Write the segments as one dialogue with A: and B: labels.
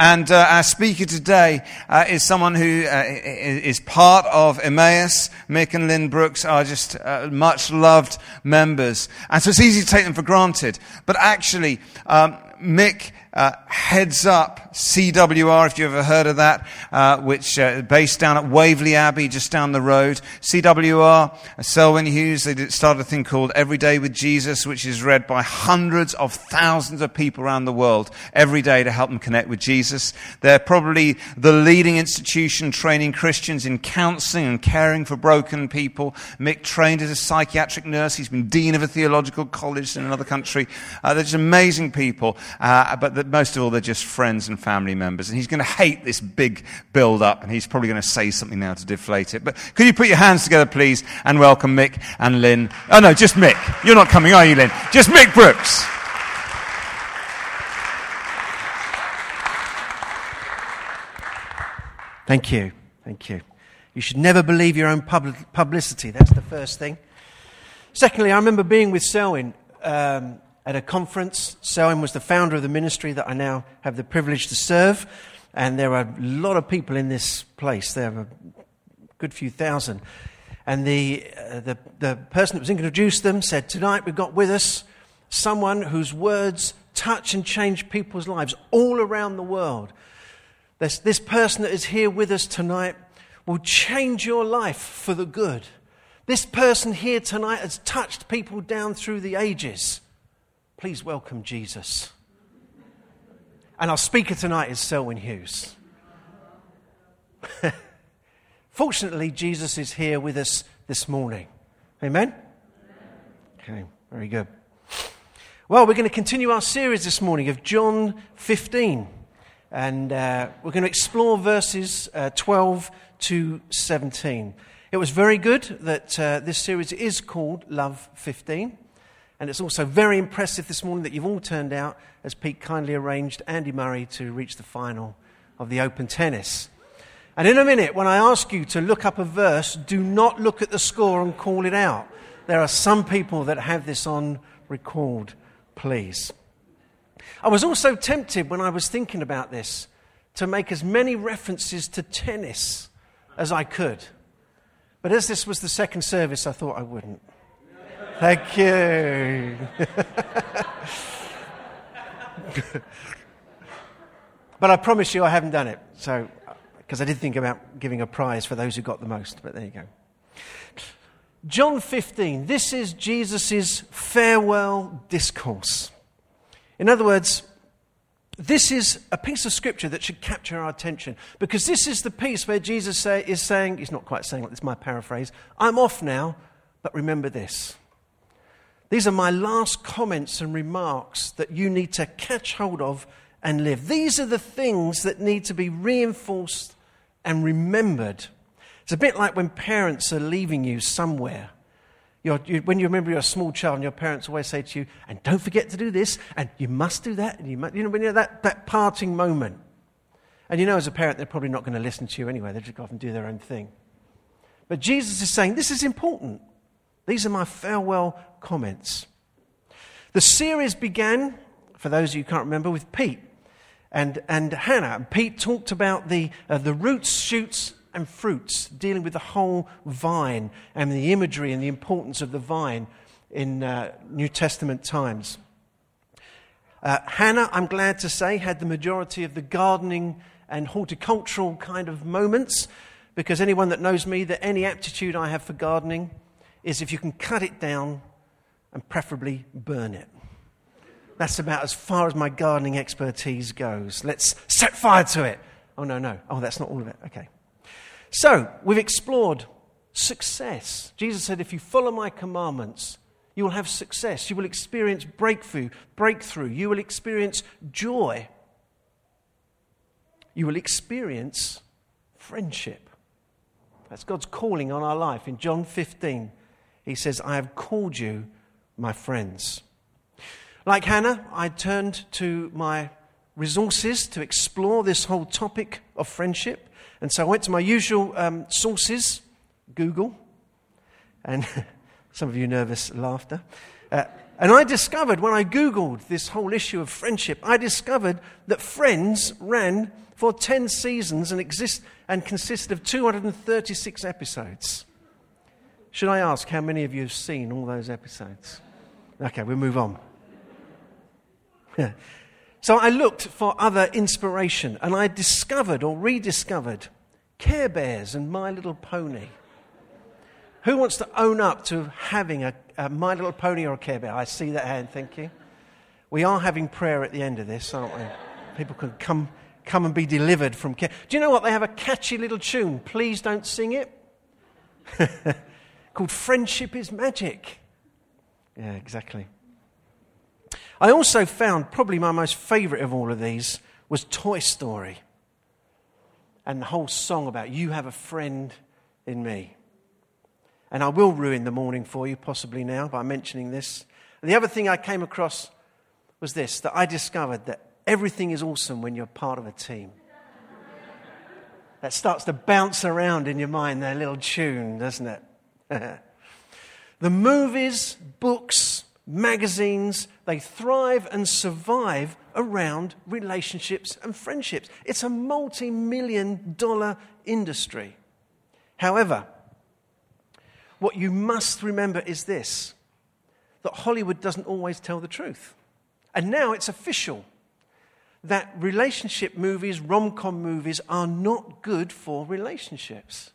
A: And uh, our speaker today uh, is someone who uh, is part of Emmaus. Mick and Lynn Brooks are just uh, much loved members. And so it's easy to take them for granted. But actually, um, Mick uh, heads up CWR, if you've ever heard of that, uh, which uh, based down at Waverley Abbey, just down the road. CWR, uh, Selwyn Hughes, they did, started a thing called Every Day with Jesus, which is read by hundreds of thousands of people around the world every day to help them connect with Jesus. They're probably the leading institution training Christians in counseling and caring for broken people. Mick trained as a psychiatric nurse. He's been dean of a theological college in another country. Uh, they're just amazing people, uh, but the, most of all, they're just friends and family members. And he's going to hate this big build up, and he's probably going to say something now to deflate it. But could you put your hands together, please, and welcome Mick and Lynn? Oh, no, just Mick. You're not coming, are you, Lynn? Just Mick Brooks.
B: Thank you. Thank you. You should never believe your own publicity. That's the first thing. Secondly, I remember being with Selwyn um, at a conference. Selwyn was the founder of the ministry that I now have the privilege to serve. And there are a lot of people in this place. There are a good few thousand. And the, uh, the, the person that was introduced them said, Tonight we've got with us someone whose words touch and change people's lives all around the world. This, this person that is here with us tonight will change your life for the good. This person here tonight has touched people down through the ages. Please welcome Jesus. And our speaker tonight is Selwyn Hughes. Fortunately, Jesus is here with us this morning. Amen? Okay, very good. Well, we're going to continue our series this morning of John 15. And uh, we're going to explore verses uh, 12 to 17. It was very good that uh, this series is called Love 15. And it's also very impressive this morning that you've all turned out, as Pete kindly arranged, Andy Murray to reach the final of the Open Tennis. And in a minute, when I ask you to look up a verse, do not look at the score and call it out. There are some people that have this on record, please. I was also tempted when I was thinking about this to make as many references to tennis as I could. But as this was the second service, I thought I wouldn't. Thank you. but I promise you I haven't done it. So, because I did think about giving a prize for those who got the most, but there you go. John 15, this is Jesus' farewell discourse. In other words, this is a piece of scripture that should capture our attention because this is the piece where Jesus say, is saying, he's not quite saying it, it's my paraphrase, I'm off now, but remember this. These are my last comments and remarks that you need to catch hold of and live. These are the things that need to be reinforced and remembered. It's a bit like when parents are leaving you somewhere. You, when you remember you're a small child and your parents always say to you, and don't forget to do this, and you must do that, and you, must, you know, when you're that, that parting moment. And you know, as a parent, they're probably not going to listen to you anyway. They just go off and do their own thing. But Jesus is saying, this is important. These are my farewell comments. The series began, for those of you who can't remember, with Pete and, and Hannah. Pete talked about the, uh, the roots, shoots, and fruits, dealing with the whole vine and the imagery and the importance of the vine in uh, New Testament times. Uh, Hannah, I'm glad to say, had the majority of the gardening and horticultural kind of moments, because anyone that knows me, that any aptitude I have for gardening is if you can cut it down and preferably burn it. That's about as far as my gardening expertise goes. Let's set fire to it. Oh, no, no. Oh, that's not all of it. Okay. So, we've explored success. Jesus said, if you follow my commandments, you will have success. You will experience breakthrough, breakthrough. You will experience joy. You will experience friendship. That's God's calling on our life. In John 15, he says, I have called you my friends. Like Hannah, I turned to my resources to explore this whole topic of friendship. And so I went to my usual um, sources, Google, and some of you nervous laughter. Uh, And I discovered when I Googled this whole issue of friendship, I discovered that Friends ran for 10 seasons and, exist, and consisted of 236 episodes. Should I ask how many of you have seen all those episodes? Okay, we'll move on. so I looked for other inspiration and I discovered or rediscovered Care Bears and My Little Pony. Who wants to own up to having a, a My Little Pony or a Care Bear? I see that hand, thank you. We are having prayer at the end of this, aren't we? People can come, come and be delivered from care. Do you know what? They have a catchy little tune. Please don't sing it. Called Friendship is Magic. Yeah, exactly. I also found probably my most favourite of all of these was Toy Story. And the whole song about you have a friend in me. And I will ruin the morning for you, possibly now, by mentioning this. And the other thing I came across was this that I discovered that everything is awesome when you're part of a team. that starts to bounce around in your mind, that little tune, doesn't it? the movies, books, magazines, they thrive and survive around relationships and friendships. It's a multi million dollar industry. However, what you must remember is this that Hollywood doesn't always tell the truth. And now it's official that relationship movies, rom com movies, are not good for relationships.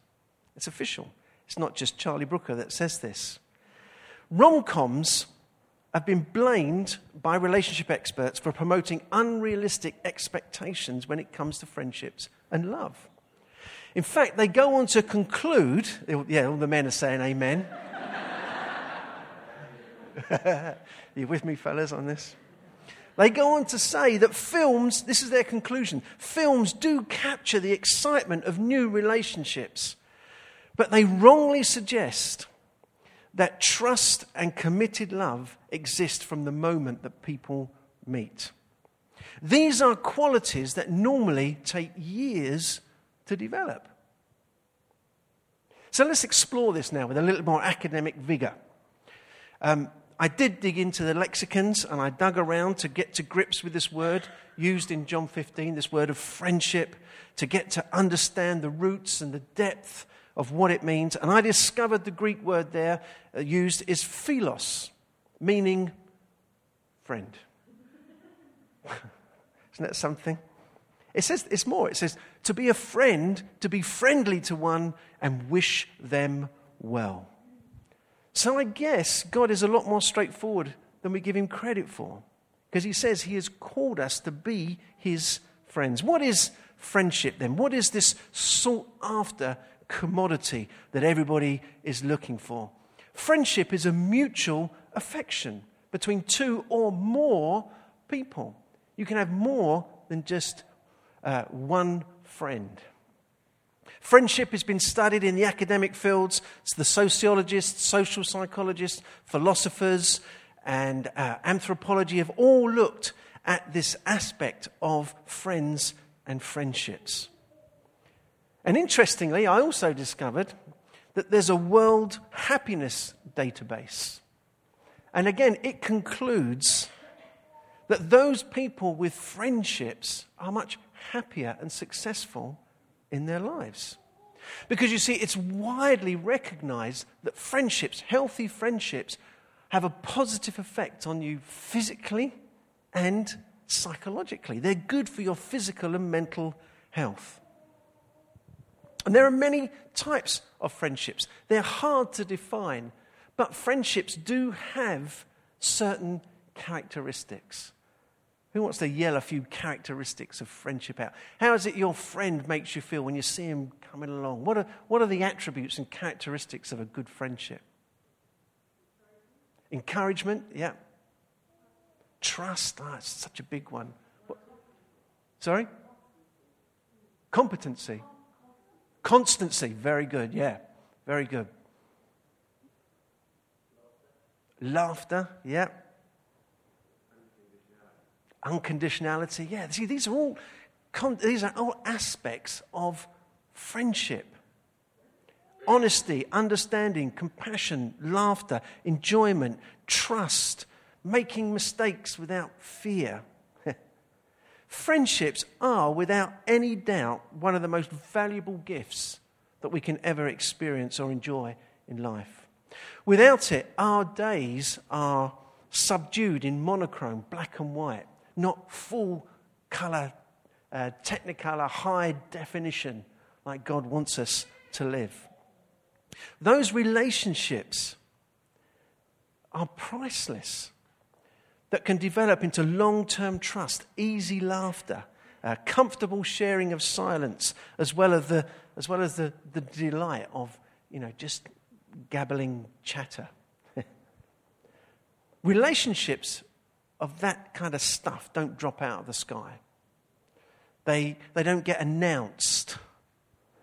B: It's official. It's not just Charlie Brooker that says this. Rom coms have been blamed by relationship experts for promoting unrealistic expectations when it comes to friendships and love. In fact, they go on to conclude, yeah, all the men are saying amen. you with me, fellas, on this? They go on to say that films, this is their conclusion, films do capture the excitement of new relationships, but they wrongly suggest that trust and committed love exist from the moment that people meet. These are qualities that normally take years to develop. So let's explore this now with a little more academic vigor. Um, I did dig into the lexicons and I dug around to get to grips with this word used in John 15, this word of friendship, to get to understand the roots and the depth of what it means. And I discovered the Greek word there uh, used is philos, meaning friend. Isn't that something? It says it's more. It says to be a friend, to be friendly to one and wish them well. So I guess God is a lot more straightforward than we give him credit for. Because he says he has called us to be his friends. What is friendship then? What is this sought after commodity that everybody is looking for? Friendship is a mutual affection between two or more people. You can have more than just uh, one friend. Friendship has been studied in the academic fields. It's the sociologists, social psychologists, philosophers, and uh, anthropology have all looked at this aspect of friends and friendships. And interestingly, I also discovered that there's a world happiness database. And again, it concludes that those people with friendships are much happier and successful in their lives. Because you see, it's widely recognized that friendships, healthy friendships, have a positive effect on you physically and psychologically. They're good for your physical and mental health. And there are many types of friendships. They're hard to define, but friendships do have certain characteristics. Who wants to yell a few characteristics of friendship out? How is it your friend makes you feel when you see him coming along? What are, what are the attributes and characteristics of a good friendship? Encouragement, yeah. Trust, ah, that's such a big one. What? Sorry? Competency. Constancy, very good, yeah, very good. Laughter, yeah. Unconditionality, yeah. See, these are all these are all aspects of friendship. Honesty, understanding, compassion, laughter, enjoyment, trust, making mistakes without fear. Friendships are, without any doubt, one of the most valuable gifts that we can ever experience or enjoy in life. Without it, our days are subdued in monochrome, black and white, not full color, uh, technicolor, high definition like God wants us to live. Those relationships are priceless that can develop into long term trust, easy laughter, uh, comfortable sharing of silence, as well as the, as well as the, the delight of you know, just gabbling chatter. Relationships of that kind of stuff don't drop out of the sky. They, they don't get announced.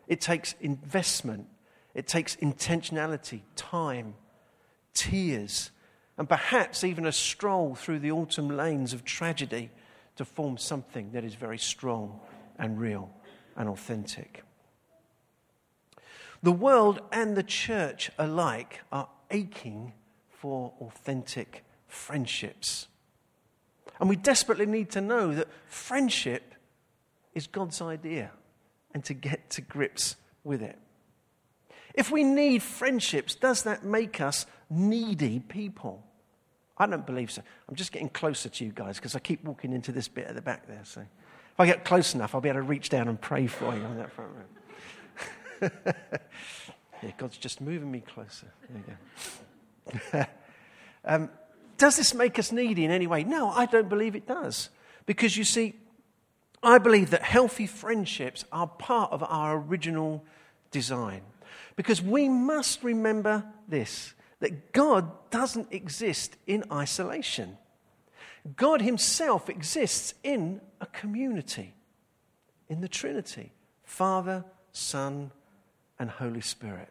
B: It takes investment, it takes intentionality, time, tears, and perhaps even a stroll through the autumn lanes of tragedy to form something that is very strong and real and authentic. The world and the church alike are aching for authentic friendships. And we desperately need to know that friendship is God's idea and to get to grips with it. If we need friendships, does that make us needy people? I don't believe so. I'm just getting closer to you guys because I keep walking into this bit at the back there. So if I get close enough, I'll be able to reach down and pray for you in that front row. yeah, God's just moving me closer. There you go. um, does this make us needy in any way? No, I don't believe it does. Because you see, I believe that healthy friendships are part of our original design. Because we must remember this that God doesn't exist in isolation. God Himself exists in a community, in the Trinity Father, Son, and Holy Spirit.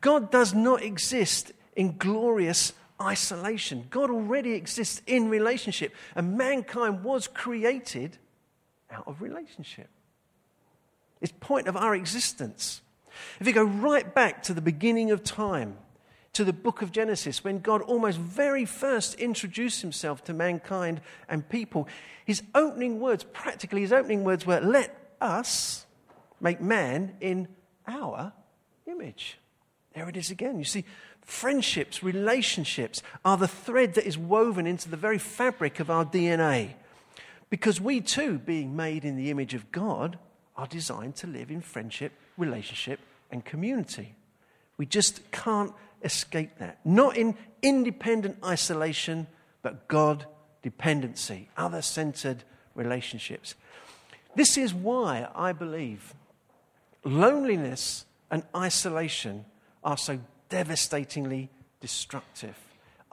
B: God does not exist in glorious isolation. God already exists in relationship, and mankind was created out of relationship. It's point of our existence. If you go right back to the beginning of time, to the book of Genesis, when God almost very first introduced himself to mankind and people, his opening words, practically his opening words were, Let us make man in our image. There it is again. You see, friendships, relationships are the thread that is woven into the very fabric of our DNA. Because we too, being made in the image of God, are designed to live in friendship, relationship, and community. We just can't escape that. Not in independent isolation, but God dependency, other centered relationships. This is why I believe loneliness and isolation are so devastatingly destructive.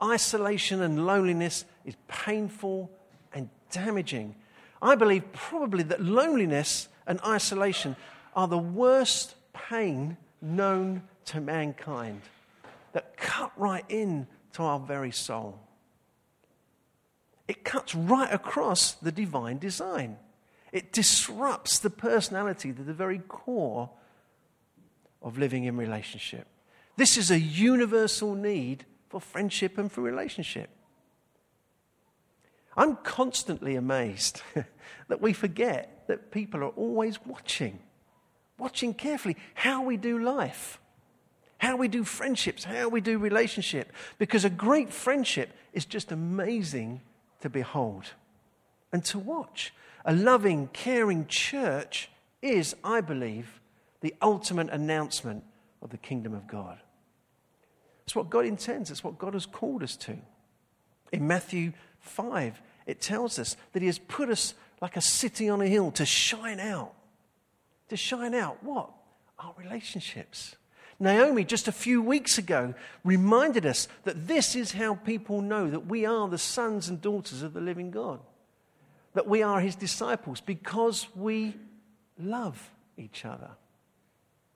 B: Isolation and loneliness is painful and damaging. I believe probably that loneliness and isolation are the worst pain known to mankind cut right in to our very soul. It cuts right across the divine design. It disrupts the personality to the very core of living in relationship. This is a universal need for friendship and for relationship. I'm constantly amazed that we forget that people are always watching, watching carefully how we do life how we do friendships, how we do relationship. Because a great friendship is just amazing to behold and to watch. A loving, caring church is, I believe, the ultimate announcement of the kingdom of God. It's what God intends, it's what God has called us to. In Matthew 5, it tells us that He has put us like a city on a hill to shine out. To shine out what? Our relationships. Naomi, just a few weeks ago, reminded us that this is how people know that we are the sons and daughters of the living God, that we are his disciples because we love each other.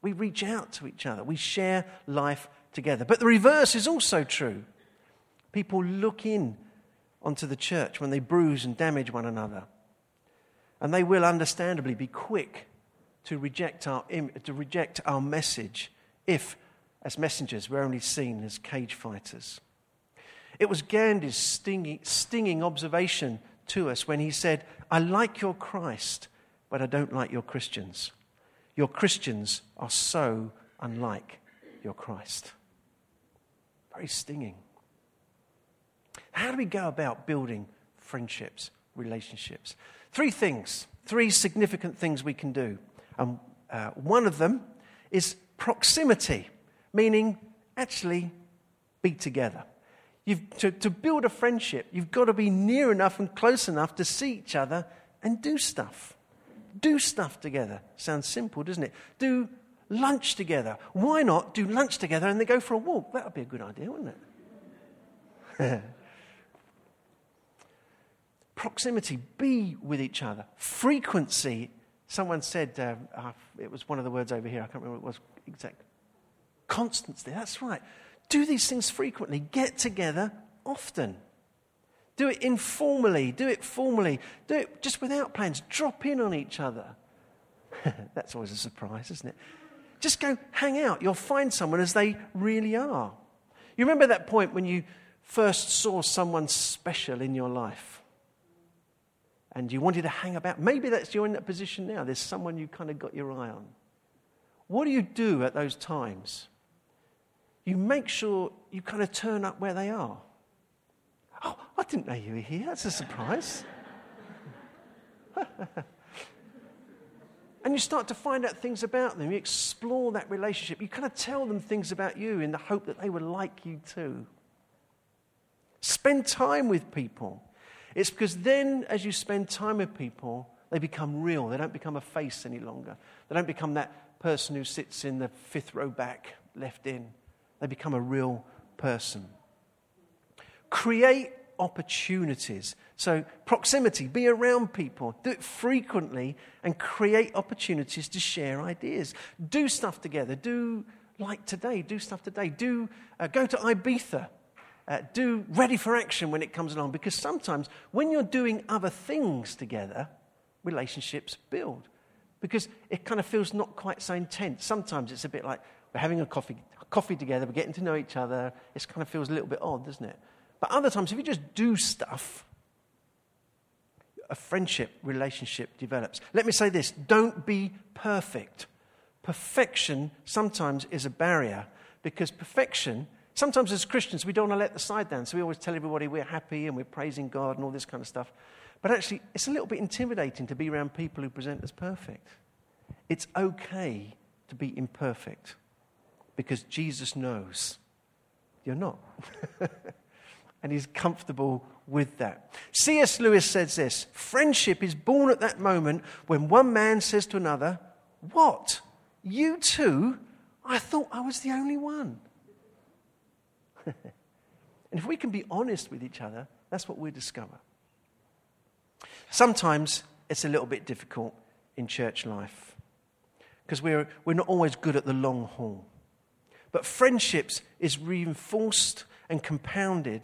B: We reach out to each other, we share life together. But the reverse is also true. People look in onto the church when they bruise and damage one another. And they will understandably be quick to reject our, to reject our message if, as messengers, we're only seen as cage fighters. It was Gandhi's stinging, stinging observation to us when he said, I like your Christ, but I don't like your Christians. Your Christians are so unlike your Christ. Very stinging. How do we go about building friendships, relationships? Three things, three significant things we can do. And uh, one of them is proximity, meaning actually be together. You've to, to build a friendship, you've got to be near enough and close enough to see each other and do stuff. Do stuff together. Sounds simple, doesn't it? Do lunch together. Why not do lunch together and then go for a walk? That would be a good idea, wouldn't it? Proximity, be with each other. Frequency, someone said, uh, uh, it was one of the words over here, I can't remember what it was exact. Constancy, that's right. Do these things frequently. Get together often. Do it informally. Do it formally. Do it just without plans. Drop in on each other. That's always a surprise, isn't it? Just go hang out. You'll find someone as they really are. You remember that point when you first saw someone special in your life and you wanted to hang about? Maybe that's you're in that position now. There's someone you kind of got your eye on. What do you do at those times? you make sure you kind of turn up where they are. Oh, I didn't know you were here. That's a surprise. and you start to find out things about them. You explore that relationship. You kind of tell them things about you in the hope that they would like you too. Spend time with people. It's because then, as you spend time with people, they become real. They don't become a face any longer. They don't become that person who sits in the fifth row back, left in. They become a real person. Create opportunities. So, proximity, be around people, do it frequently, and create opportunities to share ideas. Do stuff together. Do like today, do stuff today. Do uh, go to Ibiza. Uh, do ready for action when it comes along because sometimes when you're doing other things together, relationships build because it kind of feels not quite so intense. Sometimes it's a bit like we're having a coffee coffee together, we're getting to know each other. It kind of feels a little bit odd, doesn't it? But other times, if you just do stuff, a friendship relationship develops. Let me say this don't be perfect. Perfection sometimes is a barrier because perfection, sometimes as Christians, we don't want to let the side down. So we always tell everybody we're happy and we're praising God and all this kind of stuff. But actually, it's a little bit intimidating to be around people who present as perfect. It's okay to be imperfect because Jesus knows you're not. and he's comfortable with that. C.S. Lewis says this friendship is born at that moment when one man says to another, What? You too? I thought I was the only one. and if we can be honest with each other, that's what we discover. Sometimes it's a little bit difficult in church life because we're, we're not always good at the long haul. But friendships is reinforced and compounded.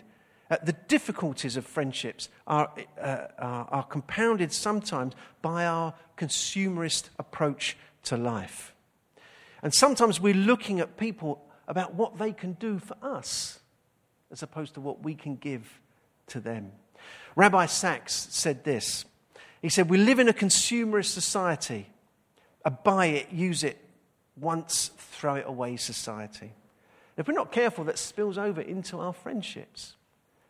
B: Uh, the difficulties of friendships are, uh, are, are compounded sometimes by our consumerist approach to life. And sometimes we're looking at people about what they can do for us as opposed to what we can give to them. Rabbi Sacks said this. He said, We live in a consumerist society, a buy it, use it, once throw it away society. If we're not careful, that spills over into our friendships.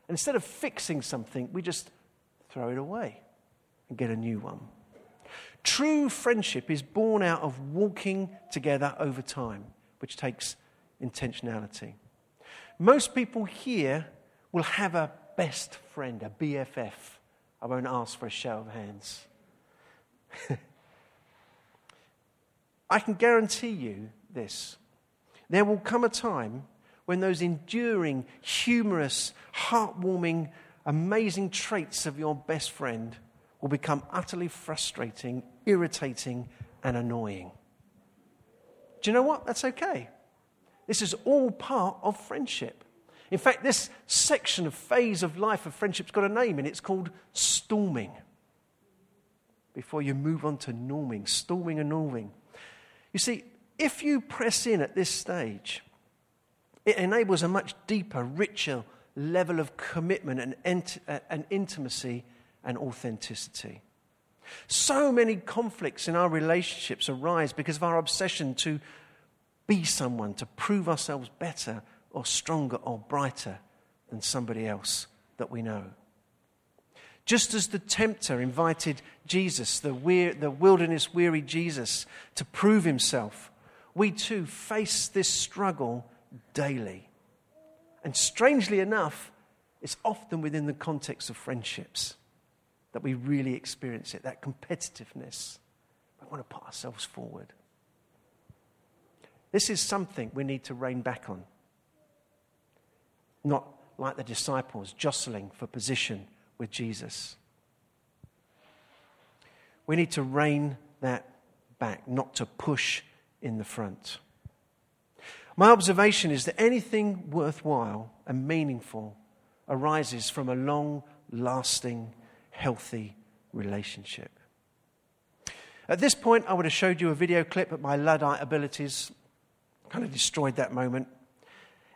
B: And instead of fixing something, we just throw it away and get a new one. True friendship is born out of walking together over time, which takes intentionality. Most people here will have a best friend, a BFF. I won't ask for a show of hands. I can guarantee you this. There will come a time when those enduring, humorous, heartwarming, amazing traits of your best friend will become utterly frustrating, irritating, and annoying. Do you know what? That's okay. This is all part of friendship. In fact, this section of phase of life of friendship's got a name, and it's called storming. Before you move on to norming, storming and norming. You see, if you press in at this stage, it enables a much deeper, richer, level of commitment and, ent- uh, and intimacy and authenticity. So many conflicts in our relationships arise because of our obsession to be someone, to prove ourselves better or stronger or brighter than somebody else that we know. Just as the tempter invited Jesus, the, weir- the wilderness weary Jesus, to prove himself, we too face this struggle daily. And strangely enough, it's often within the context of friendships that we really experience it, that competitiveness. We want to put ourselves forward. This is something we need to rein back on. Not like the disciples jostling for position with Jesus. We need to rein that back, not to push in the front. My observation is that anything worthwhile and meaningful arises from a long lasting, healthy relationship. At this point, I would have showed you a video clip of my Luddite abilities. Kind of destroyed that moment.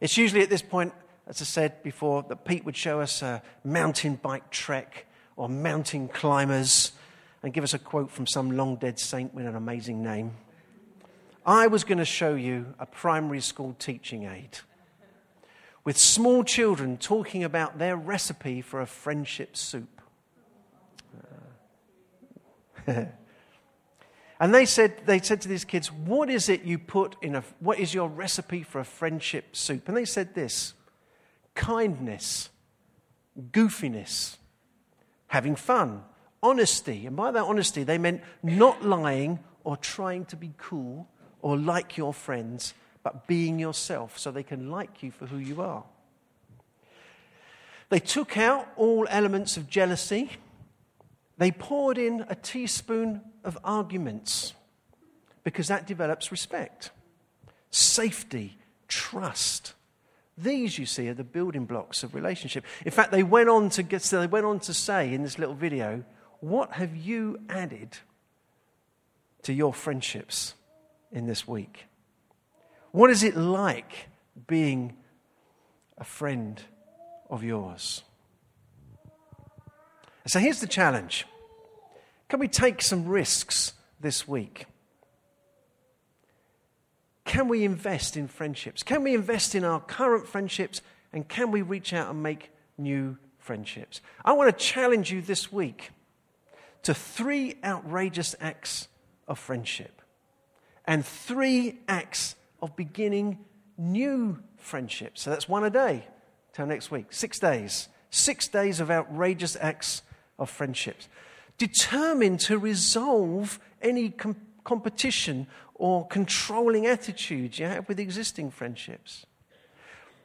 B: It's usually at this point, as I said before, that Pete would show us a mountain bike trek or mountain climbers and give us a quote from some long dead saint with an amazing name. I was going to show you a primary school teaching aid with small children talking about their recipe for a friendship soup. and they said, they said to these kids, What is it you put in a, what is your recipe for a friendship soup? And they said this kindness, goofiness, having fun, honesty. And by that honesty, they meant not lying or trying to be cool or like your friends, but being yourself so they can like you for who you are. They took out all elements of jealousy. They poured in a teaspoon of arguments because that develops respect, safety, trust. These, you see, are the building blocks of relationship. In fact, they went on to, get, so they went on to say in this little video, What have you added to your friendships? in this week? What is it like being a friend of yours? So here's the challenge Can we take some risks this week? Can we invest in friendships? Can we invest in our current friendships? And can we reach out and make new friendships? I want to challenge you this week to three outrageous acts of friendship and three acts of beginning new friendships. So that's one a day till next week. Six days. Six days of outrageous acts of friendships. Determined to resolve any com- competition or controlling attitudes you have with existing friendships.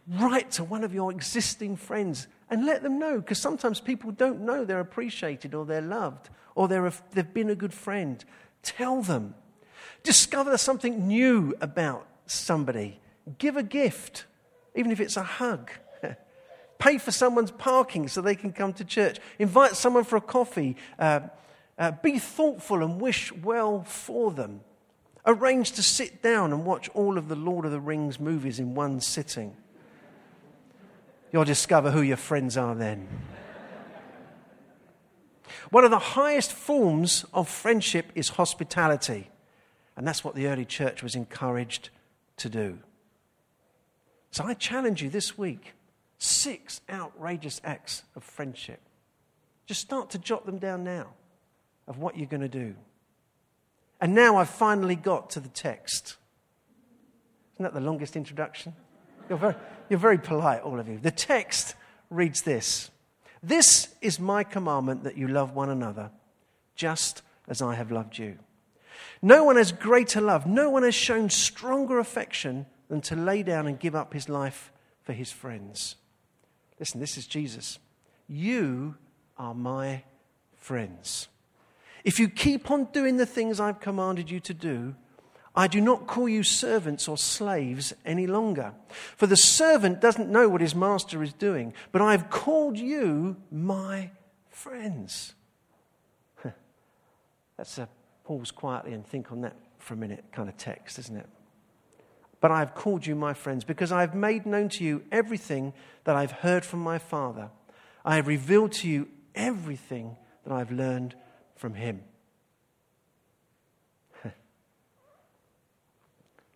B: Write to one of your existing friends and let them know, because sometimes people don't know they're appreciated or they're loved or they're a, they've been a good friend. Tell them. Discover something new about somebody. Give a gift, even if it's a hug. Pay for someone's parking so they can come to church. Invite someone for a coffee. Uh, uh, be thoughtful and wish well for them. Arrange to sit down and watch all of the Lord of the Rings movies in one sitting. You'll discover who your friends are then. One of the highest forms of friendship is hospitality. And that's what the early church was encouraged to do. So I challenge you this week six outrageous acts of friendship. Just start to jot them down now of what you're going to do. And now I've finally got to the text. Isn't that the longest introduction? You're very, you're very polite, all of you. The text reads this This is my commandment that you love one another, just as I have loved you. No one has greater love, no one has shown stronger affection than to lay down and give up his life for his friends. Listen, this is Jesus. You are my friends. If you keep on doing the things I've commanded you to do, I do not call you servants or slaves any longer. For the servant doesn't know what his master is doing, but I have called you my friends. That's a pause quietly and think on that for a minute kind of text, isn't it? But I have called you my friends, because I have made known to you everything that I've heard from my Father. I have revealed to you everything that I've learned from him.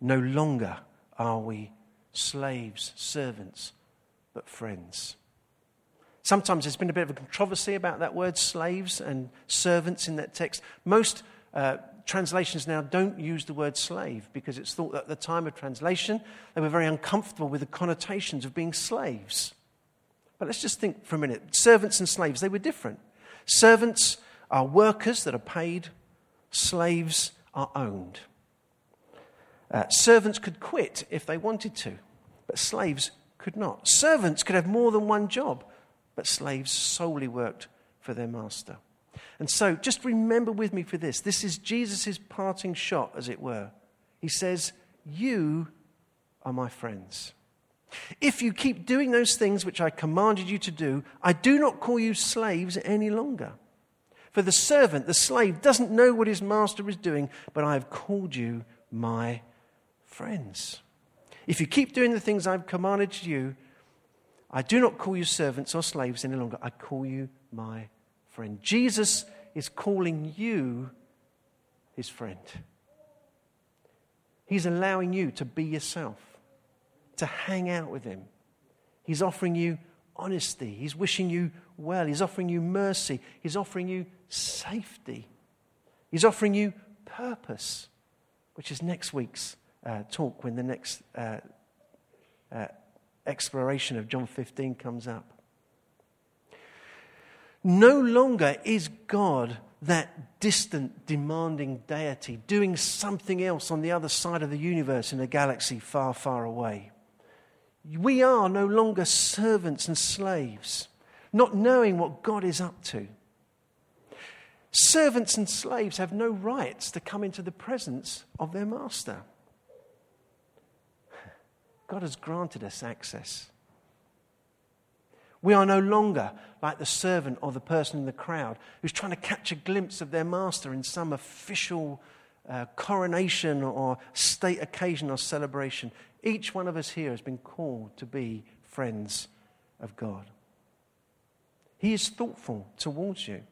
B: no longer are we slaves, servants, but friends. Sometimes there's been a bit of a controversy about that word slaves and servants in that text. Most uh, translations now don't use the word slave because it's thought that at the time of translation they were very uncomfortable with the connotations of being slaves. But let's just think for a minute. Servants and slaves, they were different. Servants are workers that are paid, slaves are owned. Uh, servants could quit if they wanted to, but slaves could not. Servants could have more than one job, but slaves solely worked for their master. And so, just remember with me for this this is Jesus' parting shot, as it were. He says, You are my friends. If you keep doing those things which I commanded you to do, I do not call you slaves any longer. For the servant, the slave, doesn't know what his master is doing, but I have called you my friends. If you keep doing the things I've commanded you, I do not call you servants or slaves any longer. I call you my friend. Jesus is calling you his friend. He's allowing you to be yourself to hang out with Him. He's offering you honesty. He's wishing you well. He's offering you mercy. He's offering you safety. He's offering you purpose, which is next week's uh, talk when the next uh, uh, exploration of John 15 comes up. No longer is God that distant, demanding deity doing something else on the other side of the universe in a galaxy far, far away. We are no longer servants and slaves, not knowing what God is up to. Servants and slaves have no rights to come into the presence of their master. God has granted us access. We are no longer like the servant or the person in the crowd who's trying to catch a glimpse of their master in some official uh, coronation or state occasion or celebration. Each one of us here has been called to be friends of God. He is thoughtful towards you.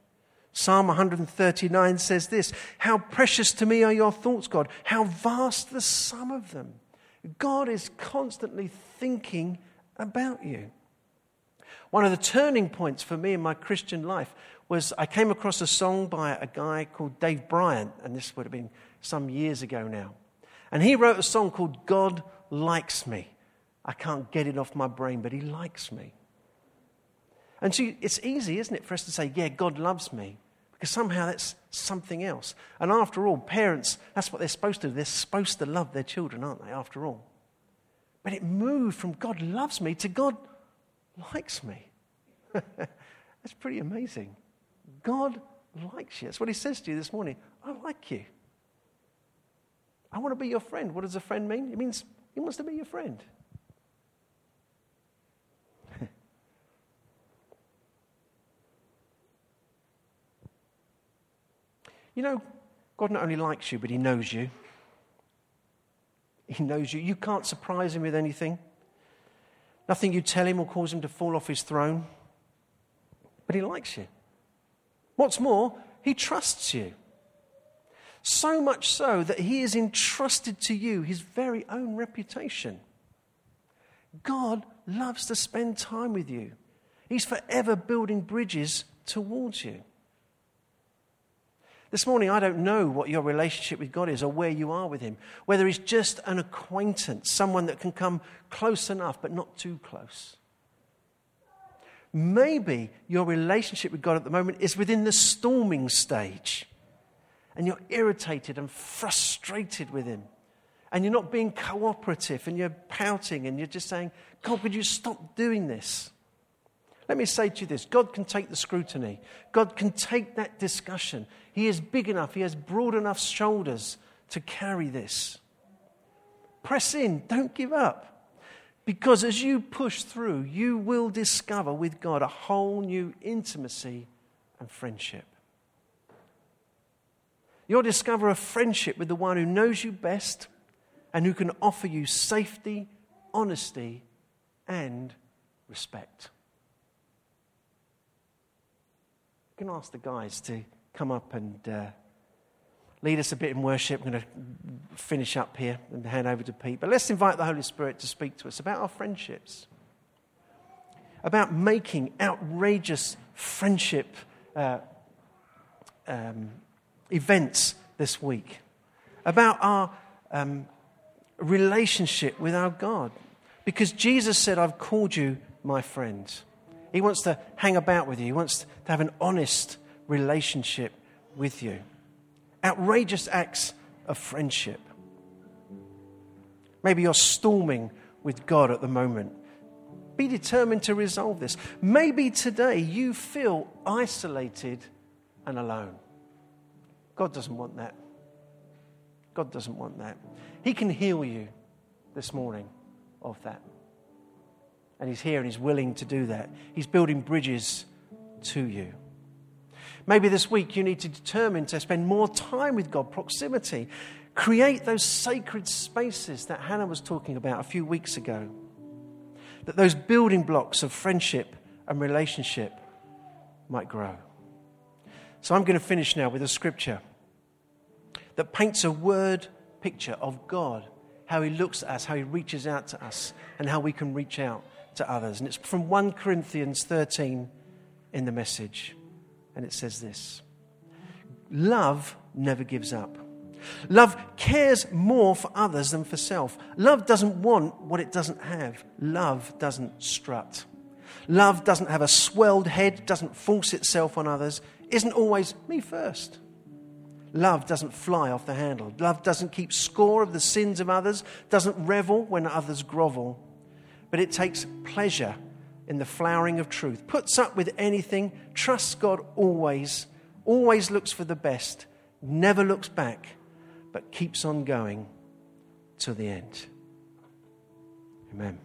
B: Psalm 139 says this How precious to me are your thoughts, God. How vast the sum of them. God is constantly thinking about you. One of the turning points for me in my Christian life was I came across a song by a guy called Dave Bryant, and this would have been some years ago now. And he wrote a song called God Likes Me. I can't get it off my brain, but he likes me. And see, it's easy, isn't it, for us to say, yeah, God loves me, because somehow that's something else. And after all, parents, that's what they're supposed to do. They're supposed to love their children, aren't they, after all? But it moved from God loves me to God likes me. that's pretty amazing. God likes you. That's what he says to you this morning. I like you. I want to be your friend. What does a friend mean? It means he wants to be your friend. you know, God not only likes you, but he knows you. He knows you. You can't surprise him with anything. Nothing you tell him will cause him to fall off his throne. But he likes you. What's more, he trusts you. So much so that he has entrusted to you his very own reputation. God loves to spend time with you, he's forever building bridges towards you. This morning, I don't know what your relationship with God is or where you are with Him. Whether He's just an acquaintance, someone that can come close enough but not too close. Maybe your relationship with God at the moment is within the storming stage and you're irritated and frustrated with him, and you're not being cooperative, and you're pouting, and you're just saying, God, would you stop doing this? Let me say to you this God can take the scrutiny, God can take that discussion. He is big enough, He has broad enough shoulders to carry this. Press in, don't give up. Because as you push through, you will discover with God a whole new intimacy and friendship. You'll discover a friendship with the one who knows you best and who can offer you safety, honesty, and respect. I'm going to ask the guys to come up and uh, lead us a bit in worship. I'm going to finish up here and hand over to Pete. But let's invite the Holy Spirit to speak to us about our friendships, about making outrageous friendship uh, um, events this week, about our um, relationship with our God. Because Jesus said, I've called you my friend. He wants to hang about with you, He wants to have an honest relationship with you. Outrageous acts of friendship. Maybe you're storming with God at the moment. Be determined to resolve this. Maybe today you feel isolated and alone. God doesn't want that. God doesn't want that. He can heal you this morning of that. And He's here and He's willing to do that. He's building bridges to you. Maybe this week you need to determine to spend more time with God, proximity. Create those sacred spaces that Hannah was talking about a few weeks ago. That those building blocks of friendship and relationship might grow. So I'm going to finish now with a scripture that paints a word picture of God, how He looks at us, how He reaches out to us, and how we can reach out to others. And it's from 1 Corinthians 13 in the message. And it says this Love never gives up. Love cares more for others than for self. Love doesn't want what it doesn't have. Love doesn't strut. Love doesn't have a swelled head, doesn't force itself on others, isn't always me first. Love doesn't fly off the handle. Love doesn't keep score of the sins of others, doesn't revel when others grovel, but it takes pleasure in the flowering of truth, puts up with anything, trusts God always, always looks for the best, never looks back, but keeps on going to the end. Amen.